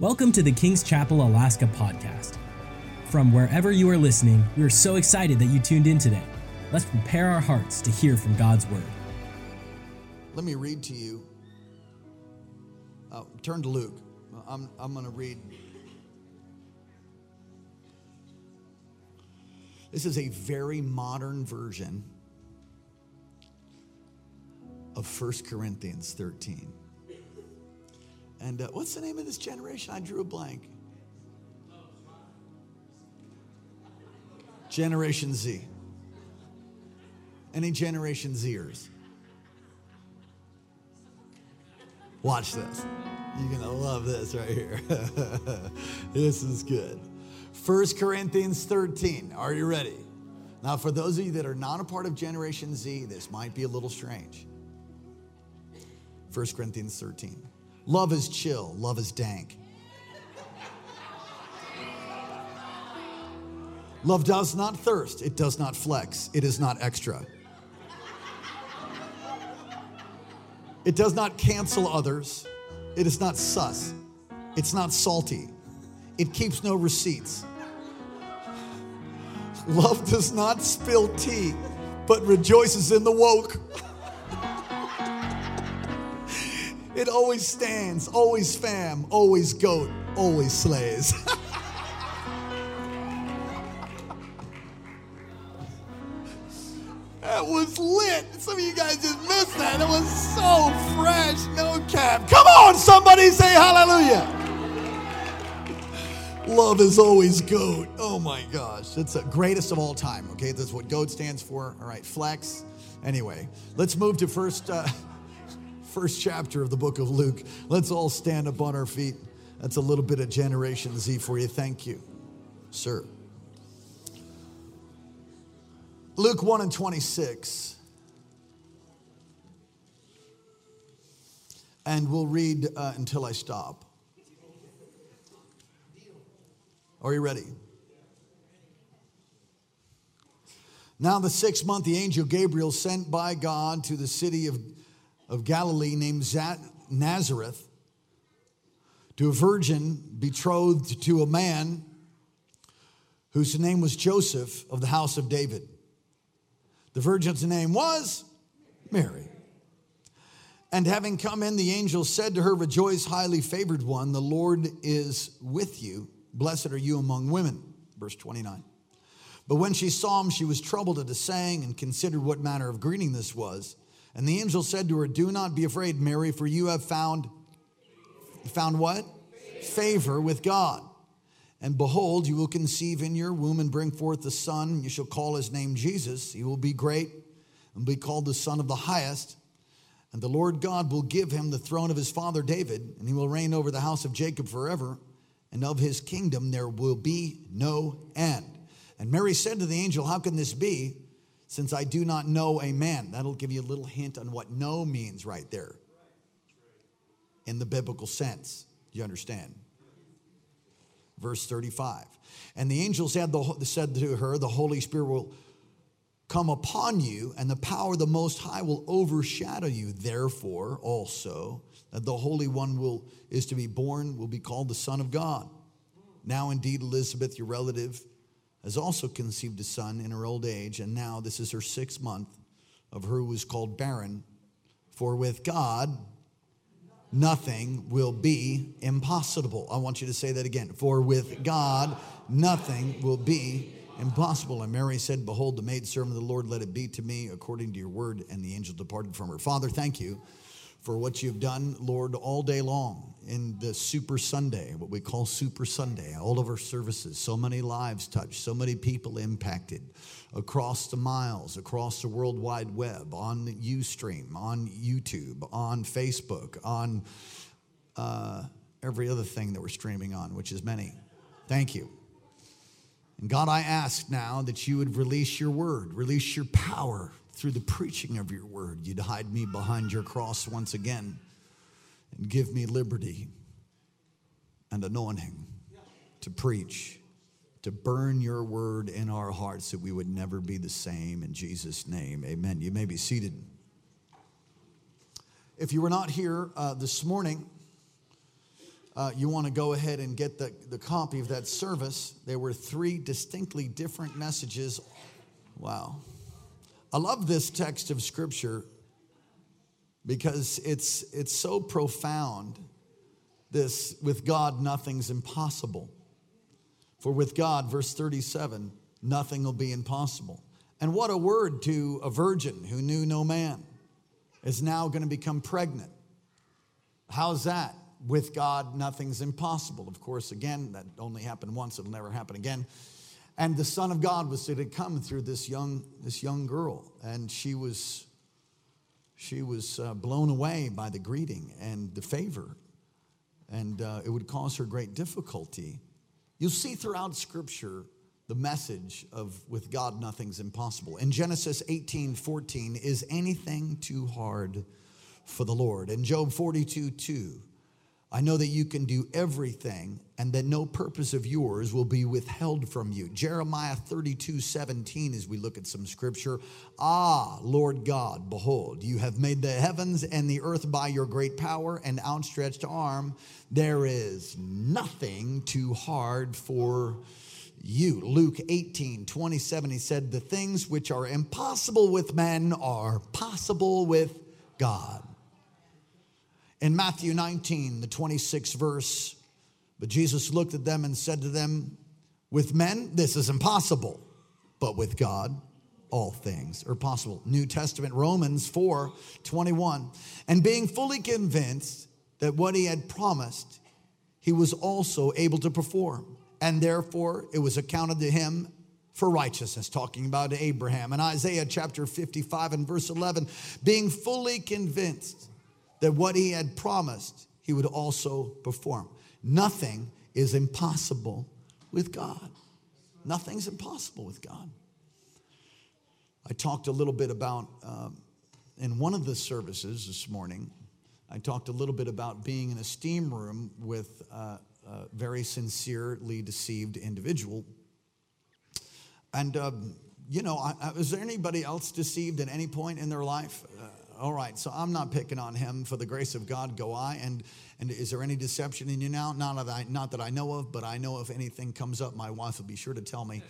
Welcome to the King's Chapel Alaska podcast. From wherever you are listening, we are so excited that you tuned in today. Let's prepare our hearts to hear from God's Word. Let me read to you. Uh, turn to Luke. I'm, I'm going to read. This is a very modern version of 1 Corinthians 13. And uh, what's the name of this generation? I drew a blank. Generation Z. Any Generation Zers? Watch this. You're going to love this right here. this is good. 1 Corinthians 13. Are you ready? Now, for those of you that are not a part of Generation Z, this might be a little strange. 1 Corinthians 13. Love is chill, love is dank. Love does not thirst, it does not flex, it is not extra. It does not cancel others, it is not sus, it's not salty, it keeps no receipts. Love does not spill tea, but rejoices in the woke. It always stands, always fam, always goat, always slays. that was lit. Some of you guys just missed that. It was so fresh, no cap. Come on, somebody say hallelujah. Love is always goat. Oh my gosh. It's the greatest of all time. Okay, that's what goat stands for. All right, flex. Anyway, let's move to first. Uh, first chapter of the book of Luke. Let's all stand up on our feet. That's a little bit of Generation Z for you. Thank you, sir. Luke 1 and 26. And we'll read uh, until I stop. Are you ready? Now, the sixth month, the angel Gabriel sent by God to the city of of Galilee named Nazareth to a virgin betrothed to a man whose name was Joseph of the house of David. The virgin's name was Mary. And having come in, the angel said to her, Rejoice, highly favored one, the Lord is with you. Blessed are you among women. Verse 29. But when she saw him, she was troubled at the saying and considered what manner of greeting this was. And the angel said to her, Do not be afraid, Mary, for you have found, found what? Favor with God. And behold, you will conceive in your womb and bring forth a son. You shall call his name Jesus. He will be great and be called the Son of the Highest. And the Lord God will give him the throne of his father David, and he will reign over the house of Jacob forever. And of his kingdom there will be no end. And Mary said to the angel, How can this be? Since I do not know a man. That'll give you a little hint on what know means right there in the biblical sense. You understand? Verse 35. And the angel said, said to her, The Holy Spirit will come upon you, and the power of the Most High will overshadow you. Therefore, also, that the Holy One will, is to be born, will be called the Son of God. Now, indeed, Elizabeth, your relative, has also conceived a son in her old age, and now this is her sixth month of her who is called barren. For with God, nothing will be impossible. I want you to say that again. For with God, nothing will be impossible. And Mary said, Behold, the maidservant of the Lord, let it be to me according to your word. And the angel departed from her. Father, thank you for what you've done, Lord, all day long in the Super Sunday, what we call Super Sunday, all of our services. So many lives touched, so many people impacted across the miles, across the World Wide Web, on Ustream, on YouTube, on Facebook, on uh, every other thing that we're streaming on, which is many. Thank you. And God, I ask now that you would release your word, release your power through the preaching of your word. You'd hide me behind your cross once again and give me liberty and anointing to preach, to burn your word in our hearts that we would never be the same. In Jesus' name, amen. You may be seated. If you were not here uh, this morning, uh, you want to go ahead and get the, the copy of that service, there were three distinctly different messages. Wow. I love this text of scripture because it's, it's so profound. This, with God, nothing's impossible. For with God, verse 37, nothing will be impossible. And what a word to a virgin who knew no man is now going to become pregnant. How's that? With God, nothing's impossible. Of course, again, that only happened once, it'll never happen again. And the Son of God was to come through this young, this young girl, and she was, she was uh, blown away by the greeting and the favor, and uh, it would cause her great difficulty. You'll see throughout Scripture the message of with God nothing's impossible. In Genesis 18 14, is anything too hard for the Lord? In Job 42 2, I know that you can do everything and that no purpose of yours will be withheld from you. Jeremiah 32 17, as we look at some scripture. Ah, Lord God, behold, you have made the heavens and the earth by your great power and outstretched arm. There is nothing too hard for you. Luke 18, 27, he said, The things which are impossible with men are possible with God. In Matthew 19, the 26th verse, but Jesus looked at them and said to them, With men, this is impossible, but with God, all things are possible. New Testament, Romans 4, 21. And being fully convinced that what he had promised, he was also able to perform and therefore it was accounted to him for righteousness, talking about Abraham. And Isaiah chapter 55 and verse 11, being fully convinced that what he had promised, he would also perform. Nothing is impossible with God. Nothing's impossible with God. I talked a little bit about, um, in one of the services this morning, I talked a little bit about being in a steam room with uh, a very sincerely deceived individual. And, um, you know, I, I, is there anybody else deceived at any point in their life? Uh, all right, so I'm not picking on him. For the grace of God, go I. And and is there any deception in you now? Not that I, not that I know of, but I know if anything comes up, my wife will be sure to tell me.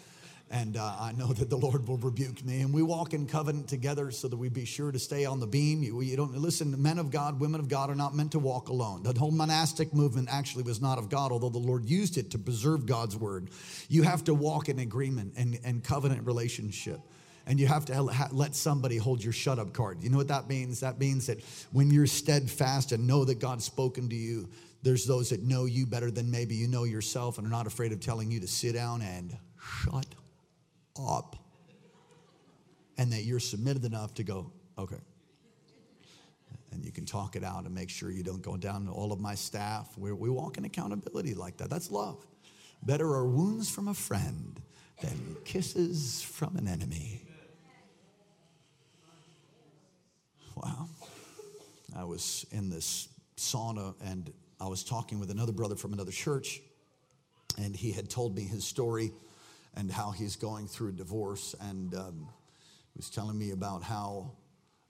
And uh, I know that the Lord will rebuke me. And we walk in covenant together so that we be sure to stay on the beam. You, you, don't listen, men of God, women of God are not meant to walk alone. The whole monastic movement actually was not of God, although the Lord used it to preserve God's word. You have to walk in agreement and, and covenant relationship. And you have to let somebody hold your shut up card. You know what that means? That means that when you're steadfast and know that God's spoken to you, there's those that know you better than maybe you know yourself and are not afraid of telling you to sit down and shut up and that you're submitted enough to go, okay. And you can talk it out and make sure you don't go down to all of my staff. we we walk in accountability like that. That's love. Better are wounds from a friend than kisses from an enemy. Wow. I was in this sauna and I was talking with another brother from another church, and he had told me his story and how he's going through a divorce. And um, he was telling me about how,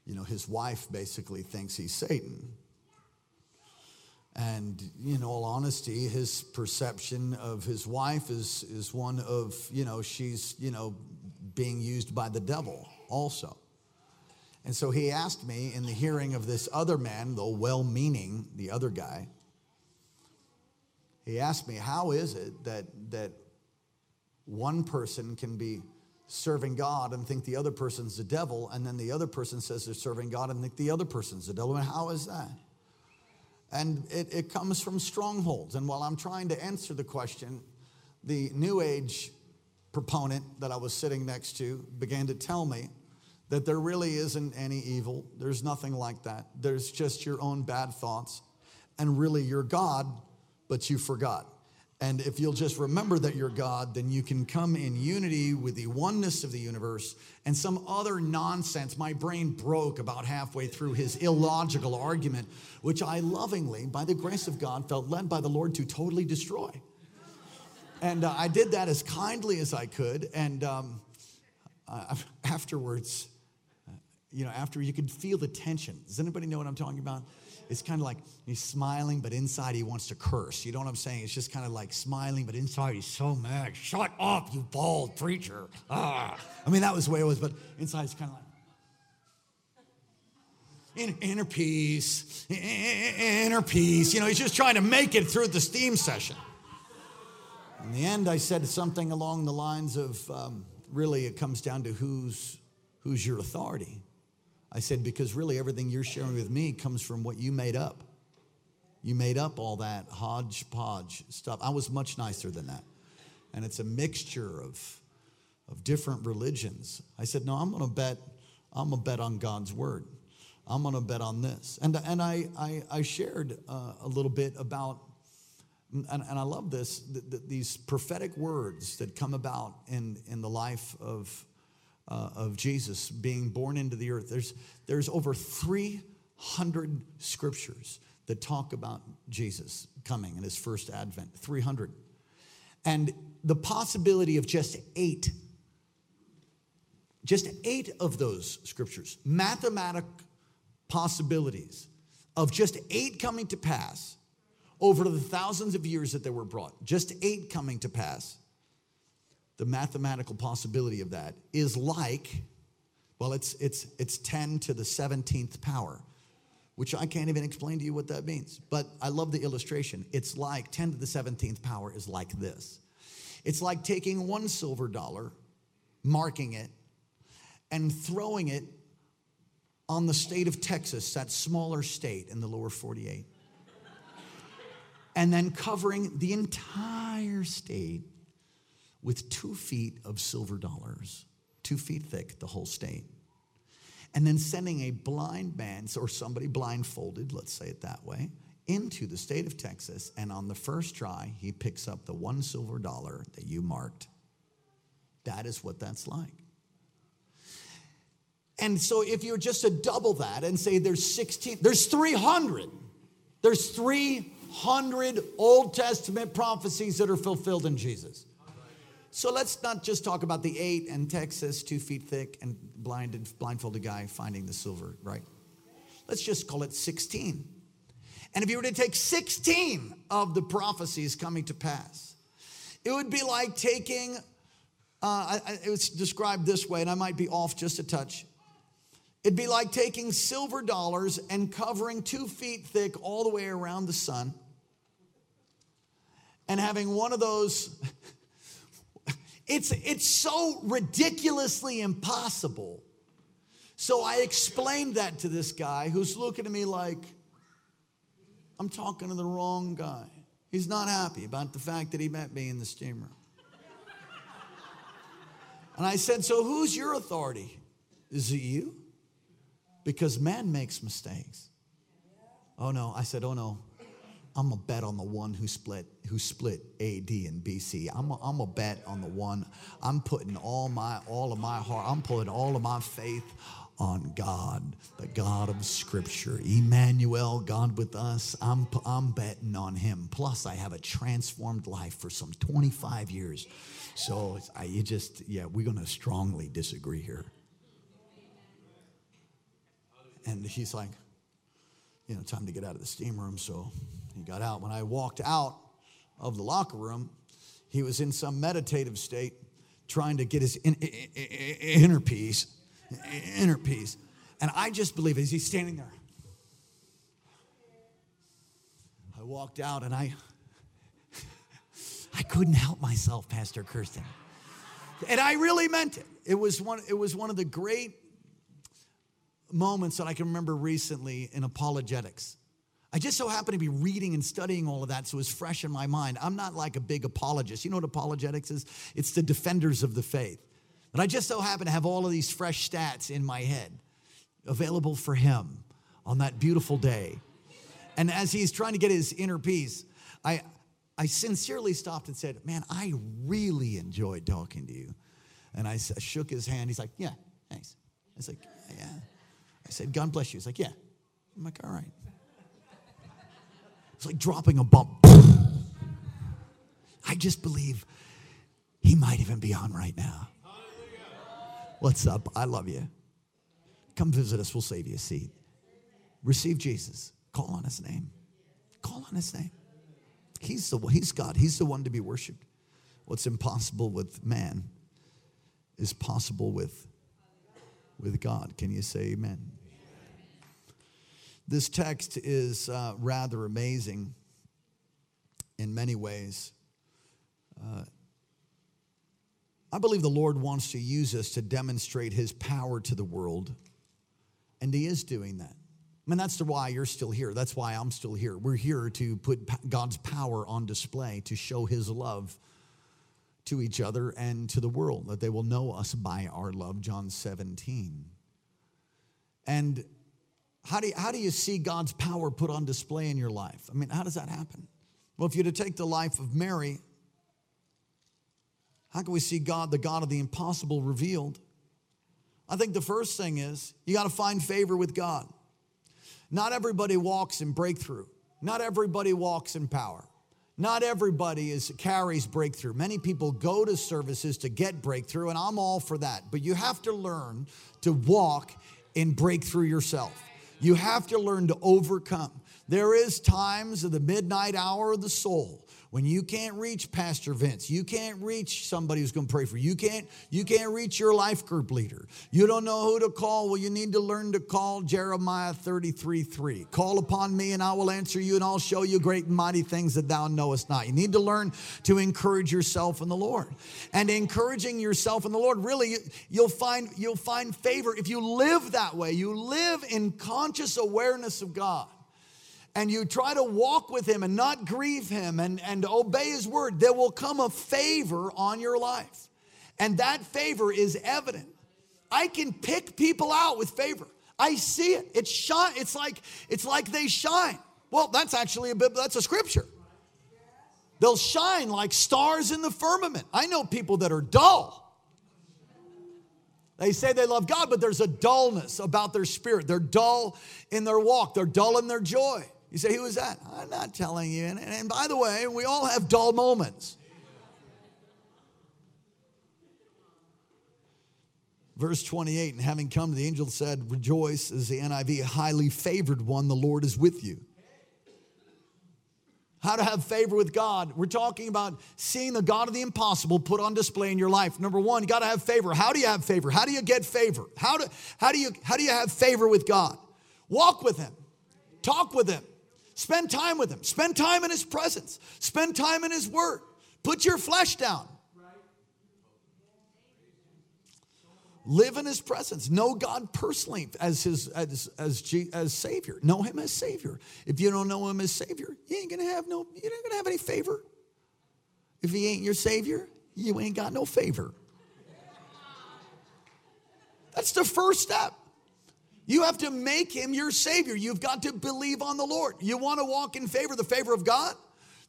you know, his wife basically thinks he's Satan. And in all honesty, his perception of his wife is, is one of, you know, she's, you know, being used by the devil also. And so he asked me in the hearing of this other man, though well meaning, the other guy, he asked me, How is it that, that one person can be serving God and think the other person's the devil, and then the other person says they're serving God and think the other person's the devil. And how is that? And it, it comes from strongholds. And while I'm trying to answer the question, the New Age proponent that I was sitting next to began to tell me that there really isn't any evil. There's nothing like that. There's just your own bad thoughts. And really, you're God, but you forgot. And if you'll just remember that you're God, then you can come in unity with the oneness of the universe and some other nonsense. My brain broke about halfway through his illogical argument, which I lovingly, by the grace of God, felt led by the Lord to totally destroy. And uh, I did that as kindly as I could. And um, uh, afterwards, you know, after you could feel the tension. Does anybody know what I'm talking about? it's kind of like he's smiling, but inside he wants to curse. You know what I'm saying? It's just kind of like smiling, but inside he's so mad. Shut up, you bald preacher. Ah. I mean, that was the way it was, but inside it's kind of like, inner peace, inner peace. You know, he's just trying to make it through the steam session. In the end, I said something along the lines of um, really, it comes down to who's, who's your authority. I said, because really everything you're sharing with me comes from what you made up. You made up all that hodgepodge stuff. I was much nicer than that. And it's a mixture of, of different religions. I said, no, I'm going to bet, I'm going to bet on God's word. I'm going to bet on this. And, and I, I, I shared uh, a little bit about, and, and I love this, th- th- these prophetic words that come about in, in the life of, uh, of Jesus being born into the earth. There's, there's over 300 scriptures that talk about Jesus coming in his first advent. 300. And the possibility of just eight, just eight of those scriptures, mathematic possibilities of just eight coming to pass over the thousands of years that they were brought, just eight coming to pass, the mathematical possibility of that is like, well, it's, it's, it's 10 to the 17th power, which I can't even explain to you what that means. But I love the illustration. It's like 10 to the 17th power is like this it's like taking one silver dollar, marking it, and throwing it on the state of Texas, that smaller state in the lower 48, and then covering the entire state with two feet of silver dollars, two feet thick, the whole state. And then sending a blind man, or somebody blindfolded, let's say it that way, into the state of Texas. And on the first try, he picks up the one silver dollar that you marked. That is what that's like. And so if you were just to double that and say there's 16, there's 300. There's 300 Old Testament prophecies that are fulfilled in Jesus. So let's not just talk about the eight and Texas, two feet thick, and blinded, blindfolded guy finding the silver, right? Let's just call it 16. And if you were to take 16 of the prophecies coming to pass, it would be like taking, uh, it was described this way, and I might be off just a touch. It'd be like taking silver dollars and covering two feet thick all the way around the sun and having one of those. It's, it's so ridiculously impossible. So I explained that to this guy who's looking at me like, I'm talking to the wrong guy. He's not happy about the fact that he met me in the steamer. And I said, So who's your authority? Is it you? because man makes mistakes. Oh no, I said, oh no, I'm gonna bet on the one who split who split AD and BC. I'm a, I'm a bet on the one. I'm putting all my all of my heart. I'm putting all of my faith on God, the God of Scripture, Emmanuel, God with us. I'm I'm betting on Him. Plus, I have a transformed life for some 25 years. So I, you just yeah, we're gonna strongly disagree here. And he's like, you know, time to get out of the steam room. So he got out. When I walked out of the locker room, he was in some meditative state trying to get his in, in, in, inner peace, inner peace. And I just believe as he's standing there, I walked out and I I couldn't help myself, Pastor Kirsten. And I really meant it. It was one, it was one of the great moments that I can remember recently in apologetics. I just so happened to be reading and studying all of that, so it's fresh in my mind. I'm not like a big apologist. You know what apologetics is? It's the defenders of the faith. But I just so happen to have all of these fresh stats in my head available for him on that beautiful day. And as he's trying to get his inner peace, I, I sincerely stopped and said, Man, I really enjoyed talking to you. And I shook his hand. He's like, Yeah, thanks. I was like, Yeah. I said, God bless you. He's like, Yeah. I'm like, All right. It's like dropping a bomb. I just believe he might even be on right now. What's up? I love you. Come visit us. We'll save you a seat. Receive Jesus. Call on his name. Call on his name. He's the he's God. He's the one to be worshiped. What's impossible with man is possible with with God. Can you say amen? This text is uh, rather amazing in many ways. Uh, I believe the Lord wants to use us to demonstrate his power to the world, and he is doing that. I mean, that's the why you're still here. That's why I'm still here. We're here to put God's power on display, to show his love to each other and to the world, that they will know us by our love, John 17. And how do you, how do you see God's power put on display in your life? I mean, how does that happen? Well, if you're to take the life of Mary, how can we see God, the God of the impossible, revealed? I think the first thing is you got to find favor with God. Not everybody walks in breakthrough. Not everybody walks in power. Not everybody is carries breakthrough. Many people go to services to get breakthrough, and I'm all for that. But you have to learn to walk in breakthrough yourself. You have to learn to overcome. There is times of the midnight hour of the soul when you can't reach Pastor Vince, you can't reach somebody who's going to pray for you. You can't, you can't reach your life group leader. You don't know who to call. Well, you need to learn to call Jeremiah 33 3. Call upon me and I will answer you and I'll show you great and mighty things that thou knowest not. You need to learn to encourage yourself in the Lord. And encouraging yourself in the Lord, really, you'll find, you'll find favor if you live that way. You live in conscious awareness of God and you try to walk with him and not grieve him and, and obey his word, there will come a favor on your life. And that favor is evident. I can pick people out with favor. I see it. It's shine. It's like it's like they shine. Well, that's actually a bit that's a scripture. They'll shine like stars in the firmament. I know people that are dull. They say they love God, but there's a dullness about their spirit. They're dull in their walk, they're dull in their joy. You say, Who is that? I'm not telling you. And, and by the way, we all have dull moments. Verse 28 And having come, the angel said, Rejoice, is the NIV, highly favored one, the Lord is with you. How to have favor with God. We're talking about seeing the God of the impossible put on display in your life. Number one, you got to have favor. How do you have favor? How do you get favor? How do, how, do you, how do you have favor with God? Walk with Him, talk with Him, Spend time with Him. Spend time in His presence. Spend time in His Word. Put your flesh down. Live in His presence. Know God personally as His as as, as Savior. Know Him as Savior. If you don't know Him as Savior, you ain't gonna have no. You ain't gonna have any favor. If He ain't your Savior, you ain't got no favor. That's the first step. You have to make him your Savior. You've got to believe on the Lord. You want to walk in favor, the favor of God?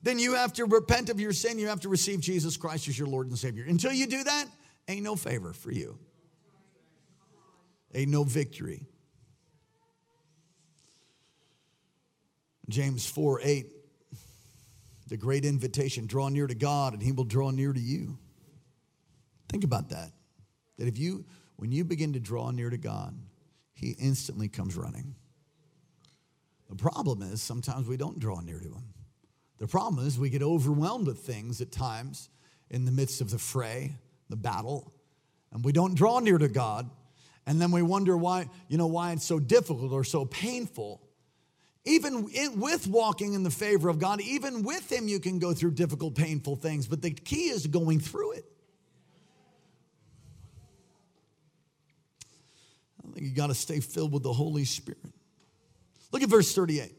Then you have to repent of your sin. You have to receive Jesus Christ as your Lord and Savior. Until you do that, ain't no favor for you, ain't no victory. James 4 8, the great invitation draw near to God and he will draw near to you. Think about that. That if you, when you begin to draw near to God, he instantly comes running. The problem is sometimes we don't draw near to him. The problem is we get overwhelmed with things at times in the midst of the fray, the battle, and we don't draw near to God. And then we wonder why, you know, why it's so difficult or so painful. Even with walking in the favor of God, even with Him, you can go through difficult, painful things. But the key is going through it. You got to stay filled with the Holy Spirit. Look at verse 38.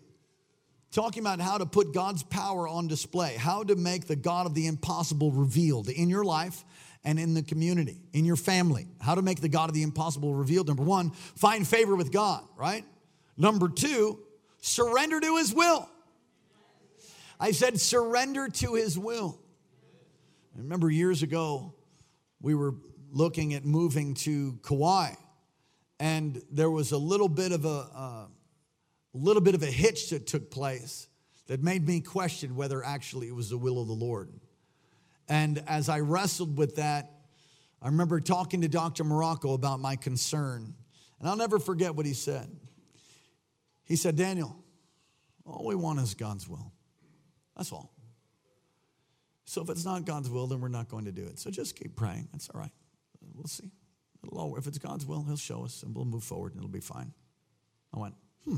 Talking about how to put God's power on display, how to make the God of the impossible revealed in your life and in the community, in your family. How to make the God of the impossible revealed. Number one, find favor with God, right? Number two, surrender to his will. I said, surrender to his will. I remember years ago, we were looking at moving to Kauai and there was a little bit of a, little bit of a hitch that took place that made me question whether actually it was the will of the Lord. And as I wrestled with that, I remember talking to Dr. Marocco about my concern. And I'll never forget what he said. He said, Daniel, All we want is God's will. That's all. So if it's not God's will, then we're not going to do it. So just keep praying. That's all right. We'll see. All, if it's God's will, He'll show us and we'll move forward and it'll be fine. I went, hmm,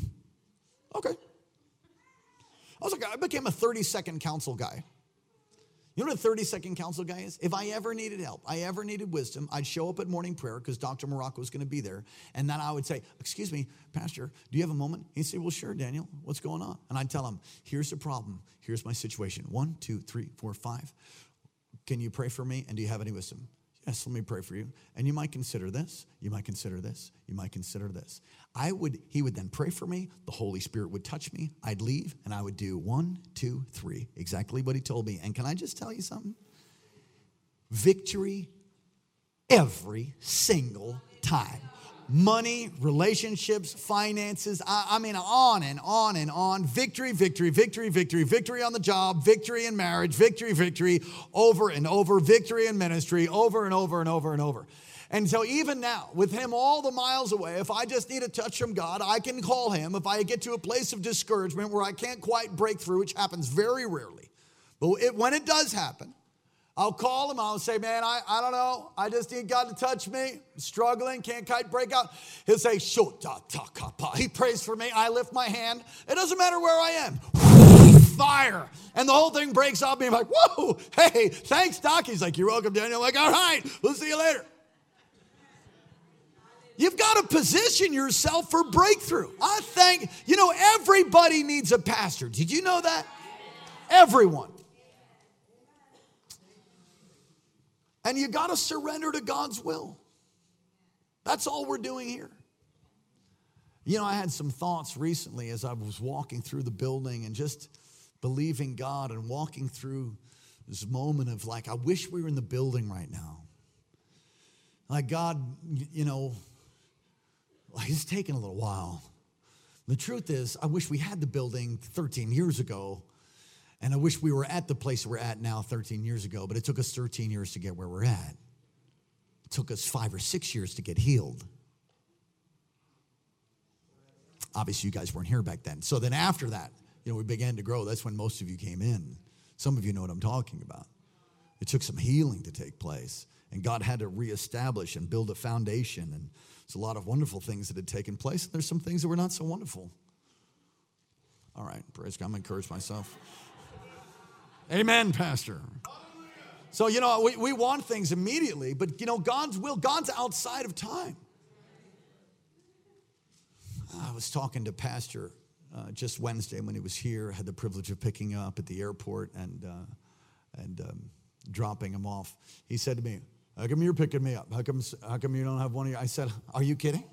okay. I was like, I became a 30 second counsel guy. You know what a 30 second counsel guy is? If I ever needed help, I ever needed wisdom, I'd show up at morning prayer because Dr. Marocco was going to be there. And then I would say, Excuse me, Pastor, do you have a moment? He'd say, Well, sure, Daniel, what's going on? And I'd tell him, Here's the problem. Here's my situation. One, two, three, four, five. Can you pray for me? And do you have any wisdom? Yes, let me pray for you. And you might consider this, you might consider this, you might consider this. I would, he would then pray for me, the Holy Spirit would touch me, I'd leave, and I would do one, two, three, exactly what he told me. And can I just tell you something? Victory every single time money, relationships, finances. I, I, mean, on and on and on. Victory, victory, victory, victory, victory on the job, victory in marriage, victory, victory, over and over, victory in ministry, over and over and over and over. And so, even now, with him all the miles away, if I just need a touch from God, I can call him. If I get to a place of discouragement where I can't quite break through, which happens very rarely, but it, when it does happen, I'll call him. I'll say, man, I, I don't know. I just need God to touch me. I'm struggling, can't quite break out. He'll say, Shota taka pa." He prays for me. I lift my hand. It doesn't matter where I am. Fire. And the whole thing breaks off me. I'm like, whoa, hey, thanks, Doc. He's like, you're welcome, Daniel. I'm like, all right, we'll see you later. You've got to position yourself for breakthrough. I think, you know, everybody needs a pastor. Did you know that? Everyone. And you got to surrender to God's will. That's all we're doing here. You know, I had some thoughts recently as I was walking through the building and just believing God and walking through this moment of like, I wish we were in the building right now. Like, God, you know, like it's taken a little while. The truth is, I wish we had the building 13 years ago and I wish we were at the place we're at now 13 years ago, but it took us 13 years to get where we're at. It took us five or six years to get healed. Obviously, you guys weren't here back then. So then after that, you know, we began to grow. That's when most of you came in. Some of you know what I'm talking about. It took some healing to take place, and God had to reestablish and build a foundation. And there's a lot of wonderful things that had taken place. And there's some things that were not so wonderful. All right, praise God. I'm encouraged myself. Amen, Pastor. So, you know, we, we want things immediately, but, you know, God's will, God's outside of time. I was talking to Pastor uh, just Wednesday when he was here. Had the privilege of picking up at the airport and, uh, and um, dropping him off. He said to me, How come you're picking me up? How come, how come you don't have one of you? I said, Are you kidding?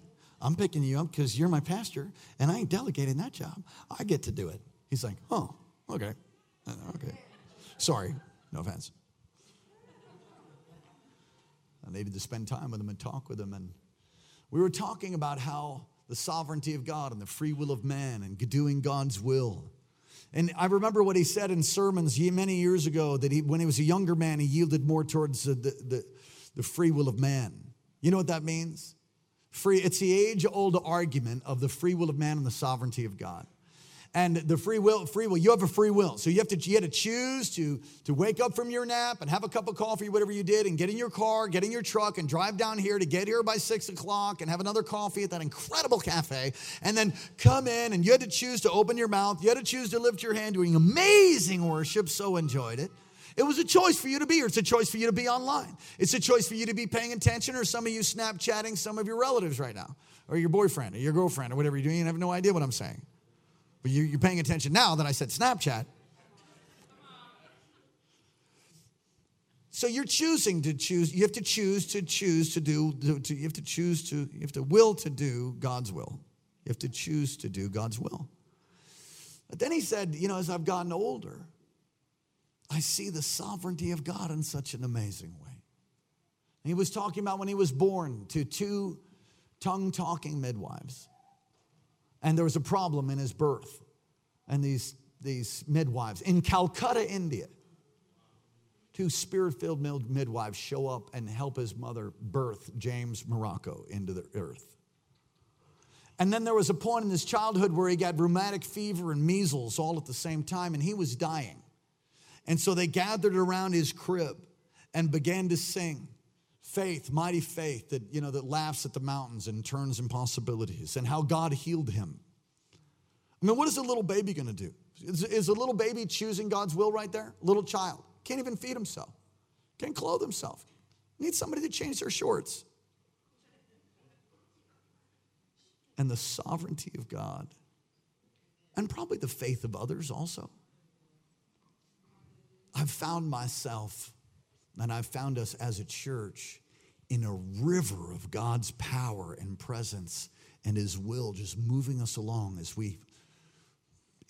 I'm picking you up because you're my pastor and I ain't delegating that job. I get to do it. He's like, Oh, okay. Uh, okay. Sorry, no offense. I needed to spend time with him and talk with him. And we were talking about how the sovereignty of God and the free will of man and doing God's will. And I remember what he said in sermons many years ago that he, when he was a younger man, he yielded more towards the, the, the free will of man. You know what that means? Free, it's the age old argument of the free will of man and the sovereignty of God and the free will free will you have a free will so you have to you had to choose to to wake up from your nap and have a cup of coffee whatever you did and get in your car get in your truck and drive down here to get here by six o'clock and have another coffee at that incredible cafe and then come in and you had to choose to open your mouth you had to choose to lift your hand doing amazing worship so enjoyed it it was a choice for you to be here. It's a choice for you to be online. It's a choice for you to be paying attention, or some of you Snapchatting some of your relatives right now, or your boyfriend, or your girlfriend, or whatever you're doing. You have no idea what I'm saying. But you're paying attention now that I said Snapchat. So you're choosing to choose. You have to choose to choose to do. To, you have to choose to. You have to will to do God's will. You have to choose to do God's will. But then he said, you know, as I've gotten older, I see the sovereignty of God in such an amazing way. he was talking about when he was born to two tongue talking midwives. And there was a problem in his birth. And these, these midwives in Calcutta, India, two spirit filled midwives show up and help his mother birth James Marocco into the earth. And then there was a point in his childhood where he got rheumatic fever and measles all at the same time, and he was dying. And so they gathered around his crib and began to sing faith, mighty faith that, you know, that laughs at the mountains and turns impossibilities and how God healed him. I mean, what is a little baby gonna do? Is, is a little baby choosing God's will right there? Little child. Can't even feed himself, can't clothe himself. Needs somebody to change their shorts. And the sovereignty of God, and probably the faith of others also. I've found myself, and I've found us as a church in a river of God's power and presence and His will just moving us along as we,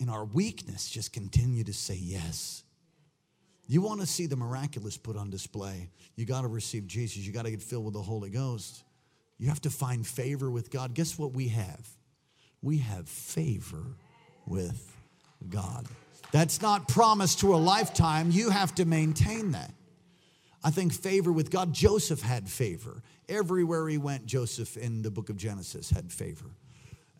in our weakness, just continue to say yes. You want to see the miraculous put on display, you got to receive Jesus. You got to get filled with the Holy Ghost. You have to find favor with God. Guess what we have? We have favor with God. That's not promised to a lifetime. You have to maintain that. I think favor with God. Joseph had favor. Everywhere he went, Joseph in the book of Genesis had favor.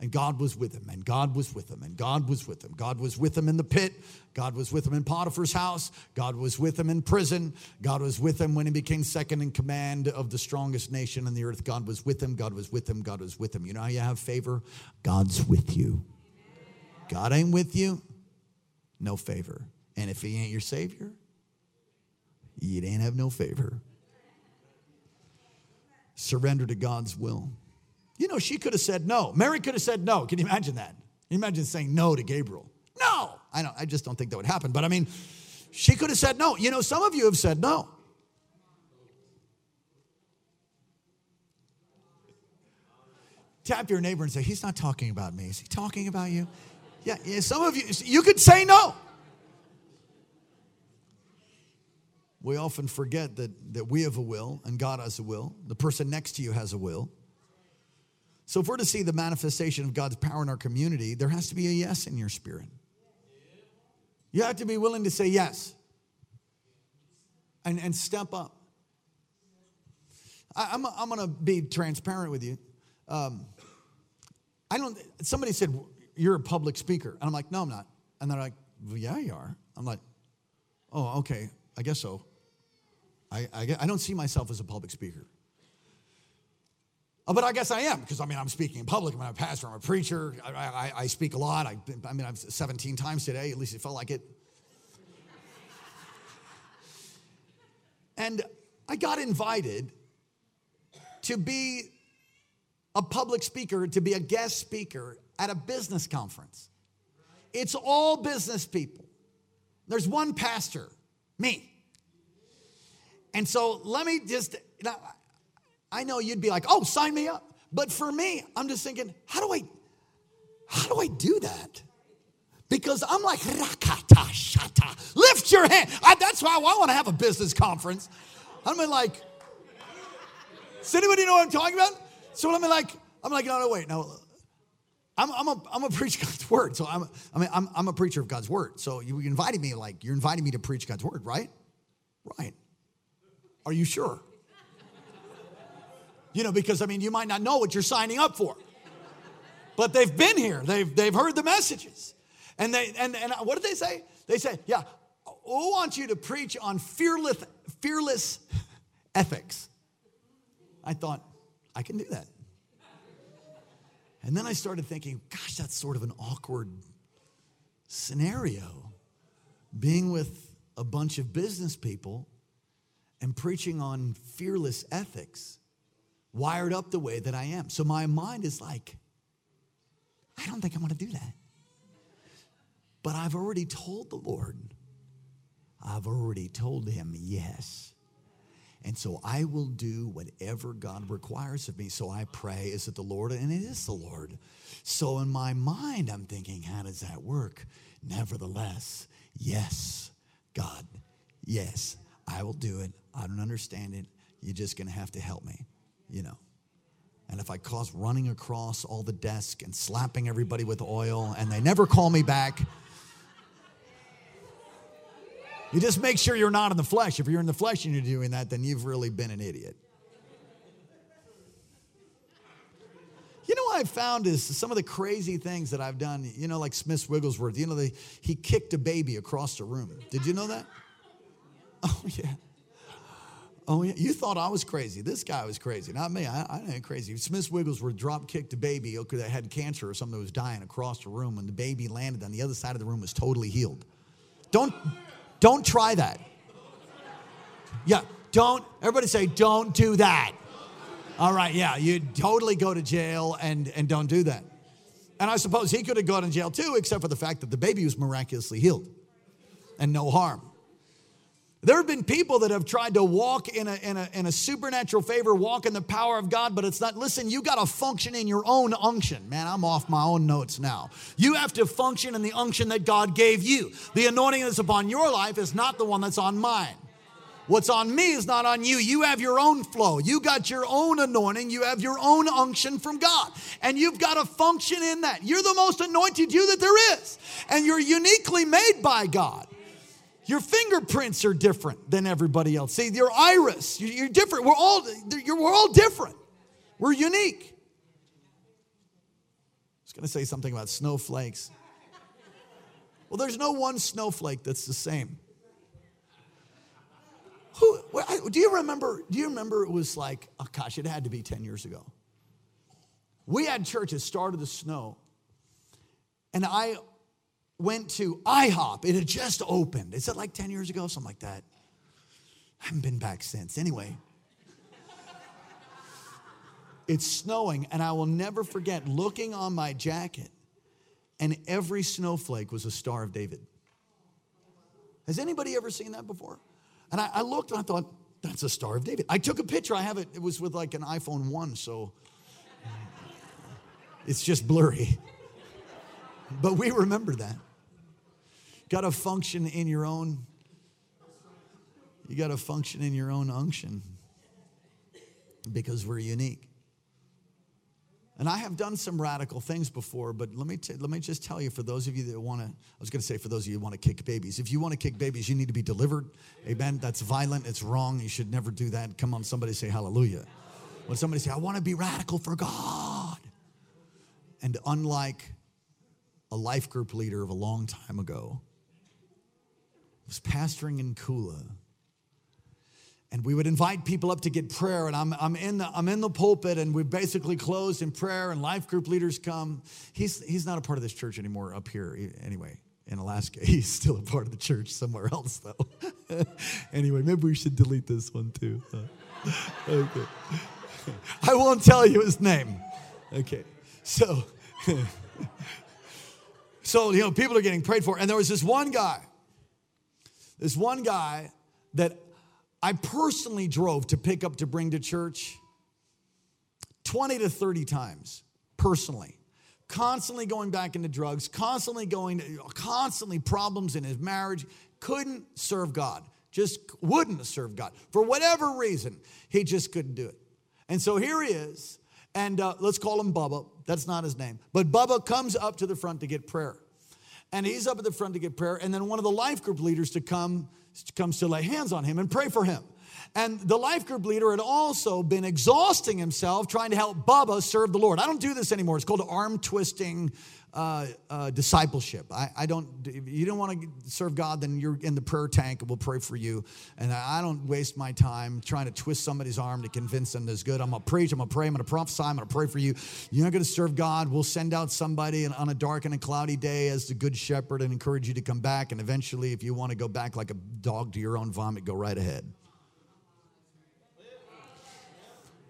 And God was with him, and God was with him, and God was with him. God was with him in the pit. God was with him in Potiphar's house. God was with him in prison. God was with him when he became second in command of the strongest nation on the earth. God was with him. God was with him. God was with him. You know how you have favor? God's with you. God ain't with you, no favor. And if he ain't your Savior, you ain't have no favor. Surrender to God's will. You know, she could have said no. Mary could have said no. Can you imagine that? Can you imagine saying no to Gabriel? No. I don't, I just don't think that would happen. But I mean, she could have said no. You know, some of you have said no. Tap your neighbor and say, He's not talking about me. Is he talking about you? Yeah, yeah some of you, you could say no. We often forget that, that we have a will and God has a will. The person next to you has a will. So, if we're to see the manifestation of God's power in our community, there has to be a yes in your spirit. You have to be willing to say yes and, and step up. I, am I'm, I'm going to be transparent with you. Um, I don't, somebody said, You're a public speaker. And I'm like, No, I'm not. And they're like, well, Yeah, you are. I'm like, Oh, okay, I guess so. I, I, I don't see myself as a public speaker. Oh, but I guess I am because I mean I'm speaking in public. I'm a pastor. I'm a preacher. I, I, I speak a lot. I, I mean I'm 17 times today. At least it felt like it. And I got invited to be a public speaker, to be a guest speaker at a business conference. It's all business people. There's one pastor, me. And so let me just, I know you'd be like, oh, sign me up. But for me, I'm just thinking, how do I, how do I do that? Because I'm like, rakata shata, lift your hand. I, that's why I want to have a business conference. I'm like, does anybody know what I'm talking about? So I'm like, I'm like, no, no, wait, no. I'm, I'm, a, I'm a preacher God's word. So I'm, I mean, I'm, I'm a preacher of God's word. So you invited me, like, you're inviting me to preach God's word, right? Right. Are you sure? You know, because I mean, you might not know what you're signing up for. But they've been here, they've, they've heard the messages. And, they, and, and what did they say? They said, yeah, we want you to preach on fearless, fearless ethics. I thought, I can do that. And then I started thinking, gosh, that's sort of an awkward scenario. Being with a bunch of business people and preaching on fearless ethics, wired up the way that I am. So my mind is like, I don't think I want to do that. But I've already told the Lord, I've already told him yes. And so I will do whatever God requires of me. So I pray, is it the Lord? And it is the Lord. So in my mind, I'm thinking, how does that work? Nevertheless, yes, God, yes, I will do it. I don't understand it. You're just going to have to help me, you know. And if I cause running across all the desk and slapping everybody with oil and they never call me back, you just make sure you're not in the flesh. If you're in the flesh and you're doing that, then you've really been an idiot. You know what I found is some of the crazy things that I've done, you know, like Smith Wigglesworth, you know, he kicked a baby across the room. Did you know that? Oh, yeah. Oh, yeah. You thought I was crazy. This guy was crazy, not me. I, I ain't crazy. Smith Wigglesworth drop kicked a baby that had cancer or something that was dying across the room, and the baby landed on the other side of the room was totally healed. Don't, don't try that. Yeah, don't, everybody say, don't do that. All right, yeah, you totally go to jail and, and don't do that. And I suppose he could have gone in jail too, except for the fact that the baby was miraculously healed and no harm. There have been people that have tried to walk in a, in, a, in a supernatural favor, walk in the power of God, but it's not. Listen, you got to function in your own unction. Man, I'm off my own notes now. You have to function in the unction that God gave you. The anointing that's upon your life is not the one that's on mine. What's on me is not on you. You have your own flow. You got your own anointing. You have your own unction from God. And you've got to function in that. You're the most anointed you that there is. And you're uniquely made by God. Your fingerprints are different than everybody else. See, your iris, you're different. We're all, we're all different. We're unique. I was going to say something about snowflakes. Well, there's no one snowflake that's the same. Who, do you remember? Do you remember it was like, oh gosh, it had to be 10 years ago. We had churches started the snow, and I went to IHOP. It had just opened. Is it like 10 years ago? Something like that. I haven't been back since. Anyway, it's snowing, and I will never forget looking on my jacket, and every snowflake was a Star of David. Has anybody ever seen that before? And I, I looked and I thought, that's a Star of David. I took a picture. I have it. It was with like an iPhone 1, so it's just blurry. But we remember that. Got to function in your own, you got to function in your own unction because we're unique. And I have done some radical things before, but let me, t- let me just tell you for those of you that want to, I was going to say for those of you who want to kick babies, if you want to kick babies, you need to be delivered. Amen. That's violent. It's wrong. You should never do that. Come on, somebody say hallelujah. When somebody say, I want to be radical for God. And unlike a life group leader of a long time ago, was pastoring in Kula. And we would invite people up to get prayer and I'm, I'm, in the, I'm in the pulpit and we basically closed in prayer and life group leaders come. He's, he's not a part of this church anymore up here anyway. In alaska he's still a part of the church somewhere else though. Anyway maybe we should delete this one too. Okay. I won't tell you his name. Okay. So so you know people are getting prayed for and there was this one guy this one guy that I personally drove to pick up to bring to church 20 to 30 times personally. Constantly going back into drugs, constantly going, to, constantly problems in his marriage, couldn't serve God, just wouldn't serve God. For whatever reason, he just couldn't do it. And so here he is, and uh, let's call him Bubba. That's not his name. But Bubba comes up to the front to get prayer. And he's up at the front to get prayer, and then one of the life group leaders to come comes to lay hands on him and pray for him. And the life group leader had also been exhausting himself trying to help Bubba serve the Lord. I don't do this anymore. It's called arm twisting uh, uh, discipleship. I, I, don't, you don't want to serve God, then you're in the prayer tank and we'll pray for you. And I, don't waste my time trying to twist somebody's arm to convince them that's good. I'm going to preach, I'm going to pray, I'm going to prophesy, I'm going to pray for you. You're not going to serve God. We'll send out somebody on a dark and a cloudy day as the good shepherd and encourage you to come back. And eventually, if you want to go back like a dog to your own vomit, go right ahead.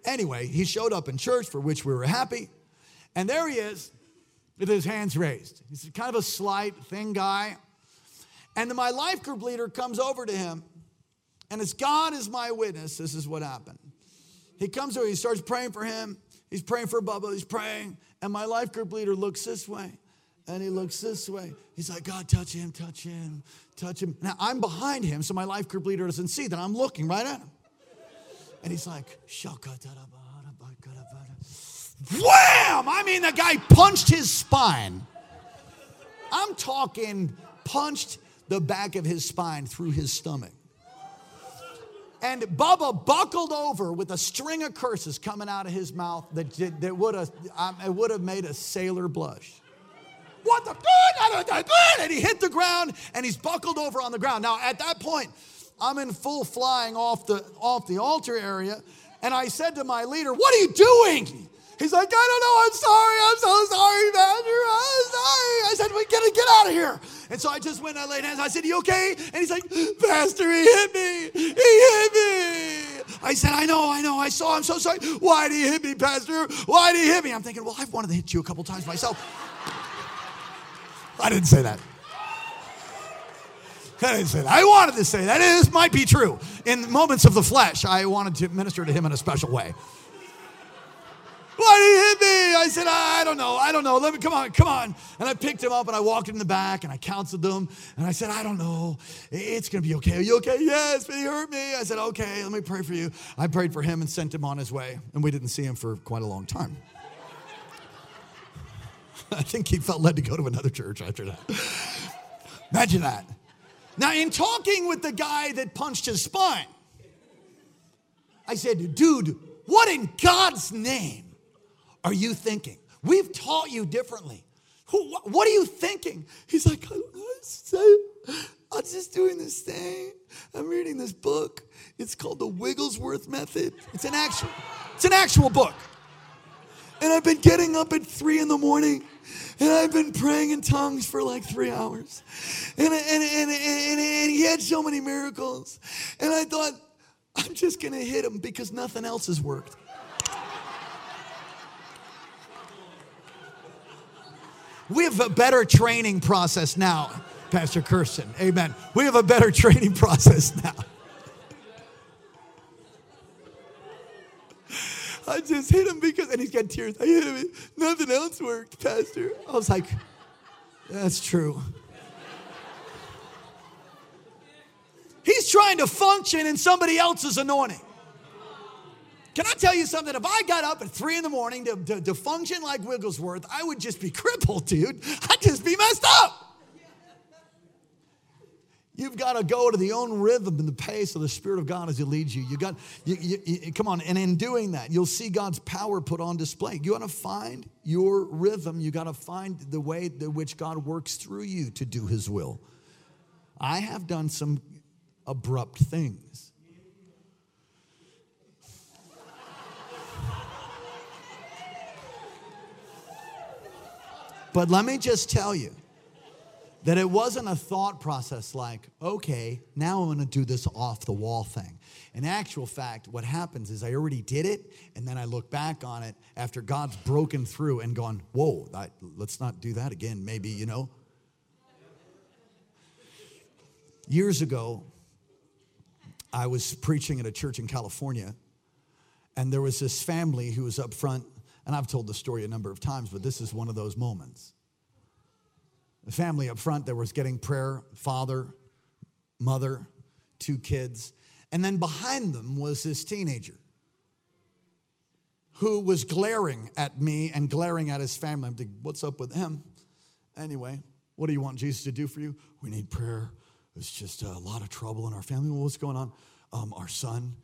Anyway, he showed up in church for which we were happy. And there he is with his hands raised. He's kind of a slight, thin guy. And my life group leader comes over to him, and as God is my witness, this is what happened. He comes over, he starts praying for him. He's praying for Bubba, he's praying. And my life group leader looks this way, and he looks this way. He's like, God, touch him, touch him, touch him. Now I'm behind him, so my life group leader doesn't see that I'm looking right at him. And he's like, wham! I mean, the guy punched his spine. I'm talking punched the back of his spine through his stomach. And Bubba buckled over with a string of curses coming out of his mouth that, that would have um, it would have made a sailor blush. What the? And he hit the ground and he's buckled over on the ground. Now at that point, I'm in full flying off the off the altar area, and I said to my leader, "What are you doing?" He's like, I don't know. I'm sorry. I'm so sorry, Pastor. I'm sorry. I said, we gotta get out of here. And so I just went I laid hands. I said, You okay? And he's like, Pastor, he hit me. He hit me. I said, I know, I know. I saw. I'm so sorry. Why did he hit me, Pastor? Why did he hit me? I'm thinking, Well, I've wanted to hit you a couple times myself. I didn't say that. I didn't say that. I wanted to say that. This might be true. In moments of the flesh, I wanted to minister to him in a special way. Why did he hit me? I said, I don't know. I don't know. Let me, come on, come on. And I picked him up and I walked him in the back and I counseled him. And I said, I don't know. It's going to be okay. Are you okay? Yes, but he hurt me. I said, okay, let me pray for you. I prayed for him and sent him on his way. And we didn't see him for quite a long time. I think he felt led to go to another church after that. Imagine that. Now, in talking with the guy that punched his spine, I said, dude, what in God's name are you thinking? We've taught you differently. What are you thinking? He's like, I'm just doing this thing. I'm reading this book. It's called the Wigglesworth Method. It's an actual, it's an actual book. And I've been getting up at three in the morning and I've been praying in tongues for like three hours. And, and, and, and, and he had so many miracles. And I thought, I'm just gonna hit him because nothing else has worked. We have a better training process now, Pastor Kirsten. Amen. We have a better training process now. I just hit him because, and he's got tears. I hit him. Nothing else worked, Pastor. I was like, that's true. He's trying to function in somebody else's anointing. Can I tell you something? If I got up at three in the morning to, to, to, function like Wigglesworth, I would just be crippled, dude. I'd just be messed up. You've got to go to the own rhythm and the pace of the Spirit of God as He leads you. You got, you, you, you, come on, and in doing that, you'll see God's power put on display. You got to find your rhythm. You got to find the way in which God works through you to do His will. I have done some abrupt things. But let me just tell you that it wasn't a thought process like, okay, now I'm gonna do this off the wall thing. In actual fact, what happens is I already did it, and then I look back on it after God's broken through and gone, whoa, I, let's not do that again, maybe, you know? Years ago, I was preaching at a church in California, and there was this family who was up front and I've told the story a number of times, but this is one of those moments. The family up front that was getting prayer, father, mother, two kids. And then behind them was this teenager who was glaring at me and glaring at his family. I'm thinking, what's up with him? Anyway, what do you want Jesus to do for you? We need prayer. It's just a lot of trouble in our family. Well, what's going on? Um, our son,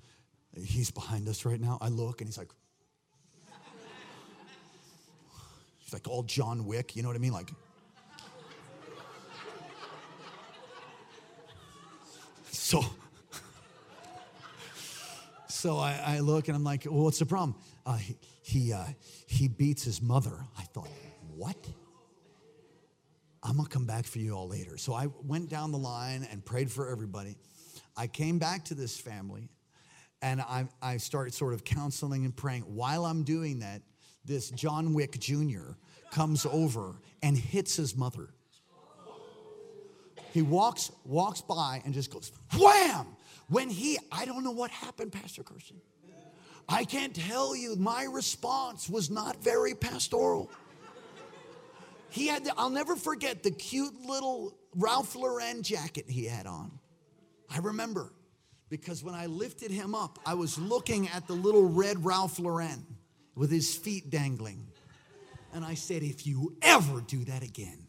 he's behind us right now. I look and he's like, He's like all John Wick, you know what I mean? Like, so, so I, I, look and I'm like, well, what's the problem? Uh, he he, uh, he beats his mother. I thought, what? I'm gonna come back for you all later. So I went down the line and prayed for everybody. I came back to this family and I, I started sort of counseling and praying. While I'm doing that, this John Wick Jr. comes over and hits his mother. He walks walks by and just goes wham. When he, I don't know what happened, Pastor Kirsten. I can't tell you. My response was not very pastoral. He had, the, I'll never forget the cute little Ralph Lauren jacket he had on. I remember because when I lifted him up, I was looking at the little red Ralph Lauren with his feet dangling. And I said, If you ever do that again,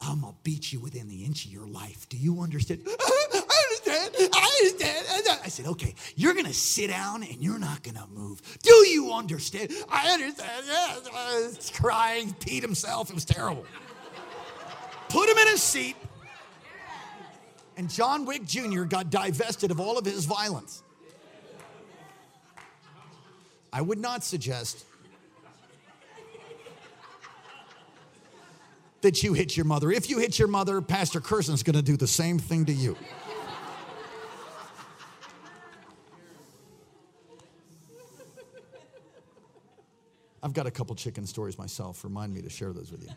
I'm gonna beat you within the inch of your life. Do you understand? I understand. I understand. I said, okay, you're to sit down and you're not to move. Do you understand? I understand. Yeah. Crying, peed himself. It was terrible. Put him in his seat. And John Wick Jr. got divested of all of his violence. I would not suggest that you hit your mother. If you hit your mother, Pastor Curson's to do the same thing to you. I've got a couple chicken stories myself. Remind me to share those with you.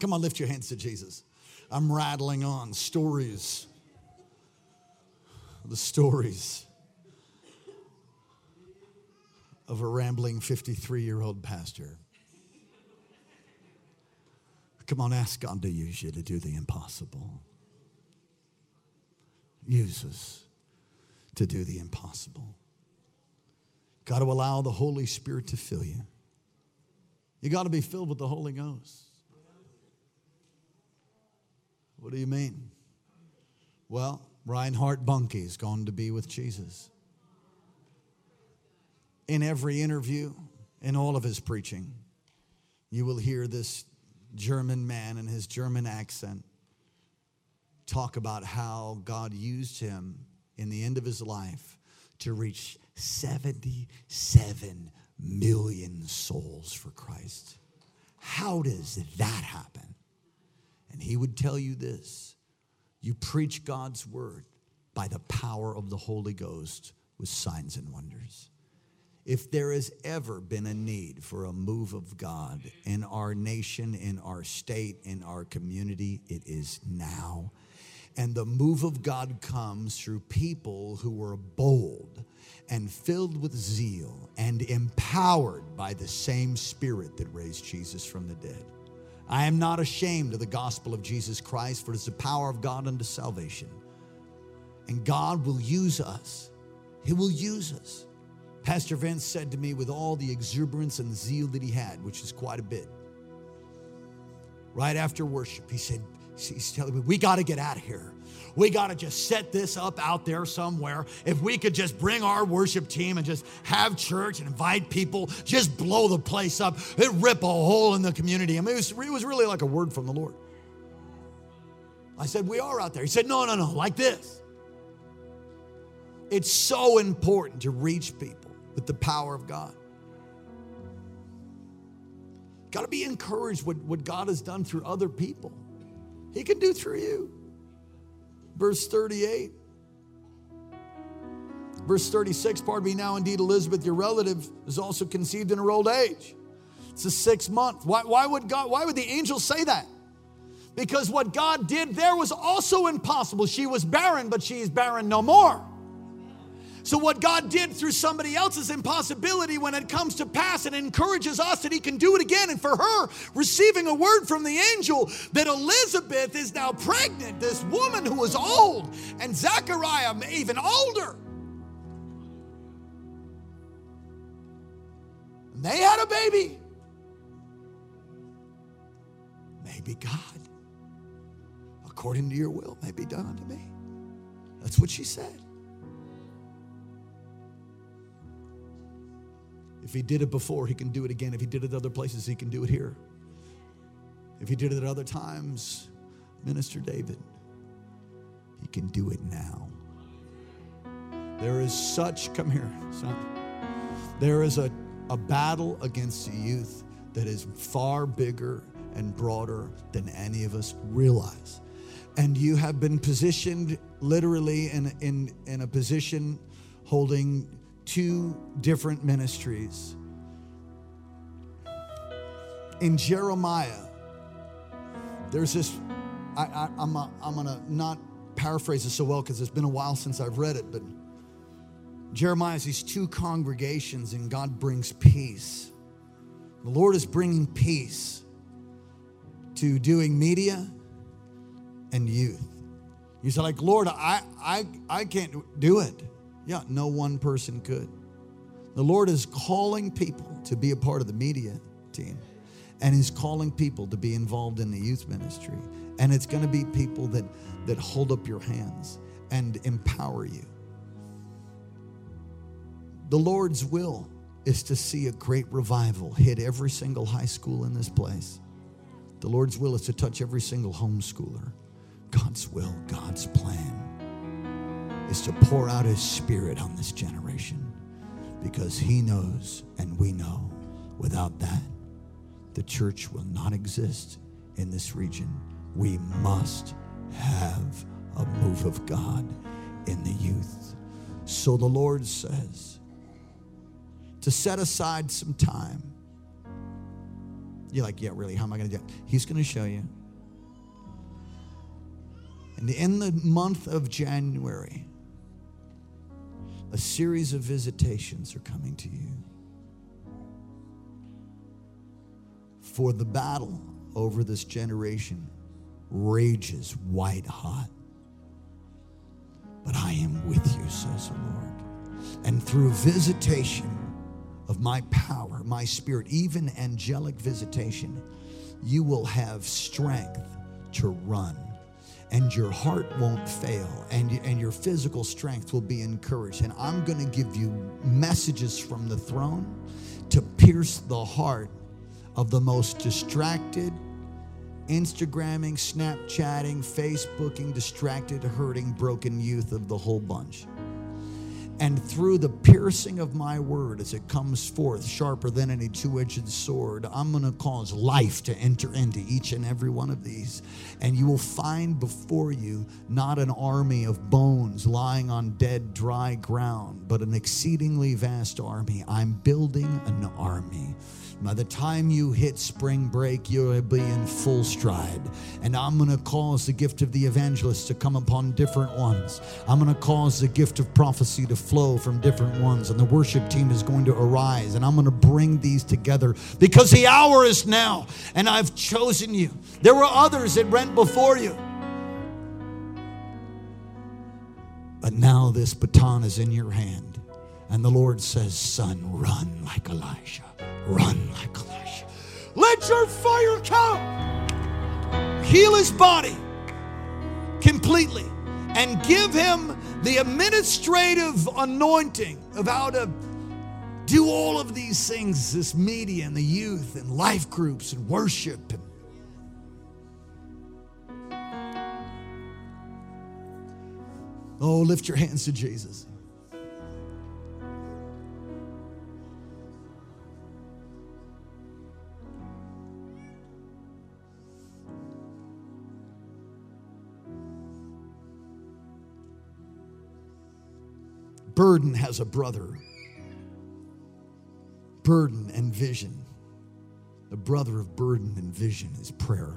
Come on, lift your hands to Jesus. I'm rattling on stories. The stories of a rambling 53 year old pastor. Come on, ask God to use you to do the impossible. Use us to do the impossible. Got to allow the Holy Spirit to fill you. You got to be filled with the Holy Ghost. What do you mean? Well, Reinhard Bonnke is going to be with Jesus. In every interview, in all of his preaching, you will hear this German man in his German accent talk about how God used him in the end of his life to reach 77 million souls for Christ. How does that happen? And he would tell you this you preach God's word by the power of the Holy Ghost with signs and wonders. If there has ever been a need for a move of God in our nation, in our state, in our community, it is now. And the move of God comes through people who were bold and filled with zeal and empowered by the same spirit that raised Jesus from the dead. I am not ashamed of the gospel of Jesus Christ, for it is the power of God unto salvation. And God will use us. He will use us. Pastor Vince said to me with all the exuberance and zeal that he had, which is quite a bit, right after worship, he said, He's telling me, we got to get out of here. We got to just set this up out there somewhere. If we could just bring our worship team and just have church and invite people, just blow the place up, it rip a hole in the community. I mean, it was, it was really like a word from the Lord. I said, We are out there. He said, No, no, no, like this. It's so important to reach people with the power of God. Got to be encouraged what, what God has done through other people. He can do through you. Verse 38. Verse 36, pardon me now, indeed, Elizabeth, your relative, is also conceived in her old age. It's a six month. Why, why would God, why would the angel say that? Because what God did there was also impossible. She was barren, but she is barren no more. So, what God did through somebody else's impossibility, when it comes to pass, it encourages us that He can do it again. And for her, receiving a word from the angel that Elizabeth is now pregnant, this woman who was old, and Zechariah even older. And they had a baby. Maybe God, according to your will, may be done unto me. That's what she said. If he did it before, he can do it again. If he did it other places, he can do it here. If he did it at other times, Minister David, he can do it now. There is such, come here, son. There is a, a battle against the youth that is far bigger and broader than any of us realize. And you have been positioned literally in, in, in a position holding two different ministries. In Jeremiah, there's this, I, am I'm, I'm gonna not paraphrase it so well because it's been a while since I've read it, but Jeremiah has these two congregations and God brings peace. The Lord is bringing peace to doing media and youth. You say, like, Lord, I, I, I can't do it. Yeah, no one person could. The Lord is calling people to be a part of the media team, and He's calling people to be involved in the youth ministry. And it's going to be people that, that hold up your hands and empower you. The Lord's will is to see a great revival hit every single high school in this place. The Lord's will is to touch every single homeschooler. God's will, God's plan is to pour out His Spirit on this generation because He knows and we know without that, the church will not exist in this region. We must have a move of God in the youth. So the Lord says to set aside some time. You're like, yeah, really, how am I going to do it? He's going to show you. And in the month of January, a series of visitations are coming to you. For the battle over this generation rages white hot. But I am with you, says the Lord. And through visitation of my power, my spirit, even angelic visitation, you will have strength to run and your heart won't fail and, and your physical strength will be encouraged. And I'm going to give you messages from the throne to pierce the heart of the most distracted, Instagramming, Snapchatting, Facebooking, distracted, hurting, broken youth of the whole bunch. And through the piercing of my word as it comes forth, sharper than any two edged sword, I'm going to cause life to enter into each and every one of these. And you will find before you not an army of bones lying on dead, dry ground, but an exceedingly vast army. I'm building an army. By the time you hit spring break, you'll be in full stride. And I'm going to cause the gift of the evangelist to come upon different ones. I'm going to cause the gift of prophecy to flow from different ones. And the worship team is going to arise. And I'm going to bring these together because the hour is now. And I've chosen you. There were others that went before you. But now this baton is in your hand. And the Lord says, Son, run like Elijah. Run like Elijah. Let your fire come. Heal his body completely and give him the administrative anointing of how to do all of these things this media and the youth and life groups and worship and Oh, lift your hands to Jesus. Burden has a brother. Burden and vision. The brother of burden and vision is prayer.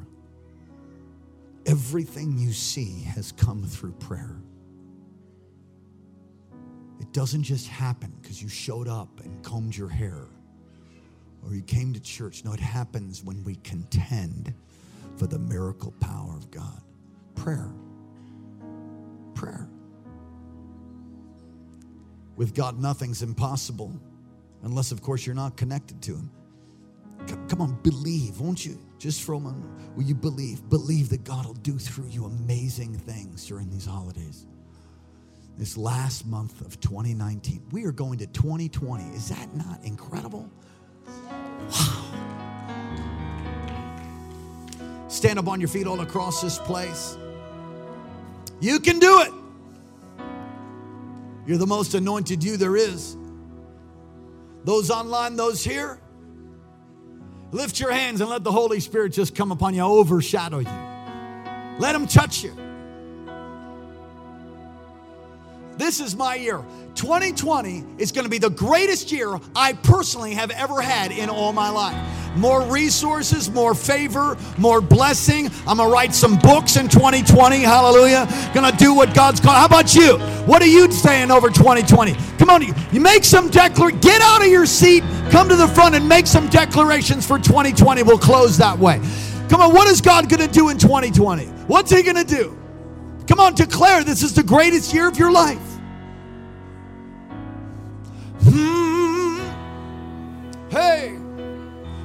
Everything you see has come through prayer. It doesn't just happen because you showed up and combed your hair or you came to church. No, it happens when we contend for the miracle power of God. Prayer. Prayer. With God, nothing's impossible, unless, of course, you're not connected to Him. Come on, believe, won't you? Just for a moment, will you believe? Believe that God will do through you amazing things during these holidays. This last month of 2019, we are going to 2020. Is that not incredible? Wow. Stand up on your feet all across this place. You can do it. You're the most anointed you there is. Those online, those here, lift your hands and let the Holy Spirit just come upon you, overshadow you. Let Him touch you. This is my year. 2020 is going to be the greatest year I personally have ever had in all my life. More resources, more favor, more blessing. I'm going to write some books in 2020. Hallelujah. Going to do what God's called. How about you? What are you saying over 2020? Come on, you make some declar. Get out of your seat, come to the front and make some declarations for 2020. We'll close that way. Come on, what is God going to do in 2020? What's He going to do? Come on, declare this is the greatest year of your life. Hmm. Hey,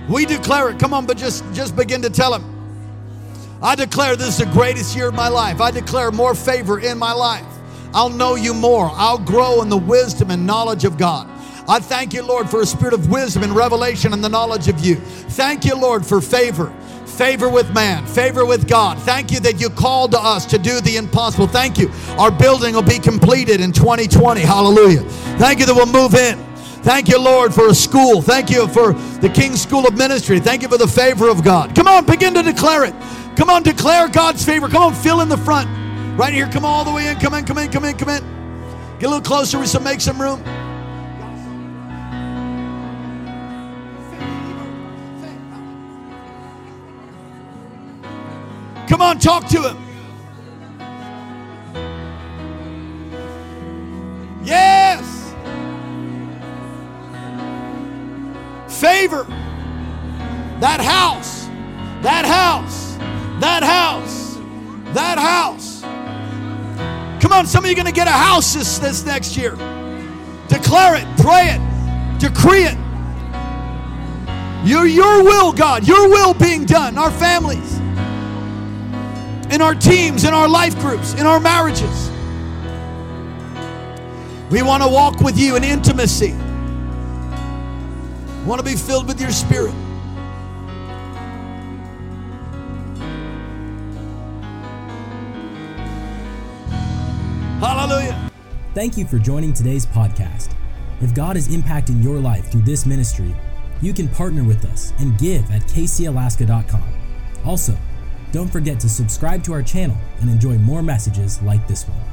we declare it. Come on, but just just begin to tell him. I declare this is the greatest year of my life. I declare more favor in my life. I'll know you more. I'll grow in the wisdom and knowledge of God. I thank you, Lord, for a spirit of wisdom and revelation and the knowledge of you. Thank you, Lord, for favor. Favor with man, favor with God. Thank you that you called to us to do the impossible. Thank you. Our building will be completed in 2020. Hallelujah. Thank you that we'll move in. Thank you, Lord, for a school. Thank you for the King's School of Ministry. Thank you for the favor of God. Come on, begin to declare it. Come on, declare God's favor. Come on, fill in the front. Right here, come all the way in. Come in, come in, come in, come in. Get a little closer. We some make some room. Come on, talk to him. Yes. Favor. That house. That house. That house. That house. Come on, some of you are going to get a house this, this next year. Declare it, pray it, decree it. Your, your will, God, your will being done our families, in our teams, in our life groups, in our marriages. We want to walk with you in intimacy. Want to be filled with your spirit. Hallelujah. Thank you for joining today's podcast. If God is impacting your life through this ministry, you can partner with us and give at kcalaska.com. Also, don't forget to subscribe to our channel and enjoy more messages like this one.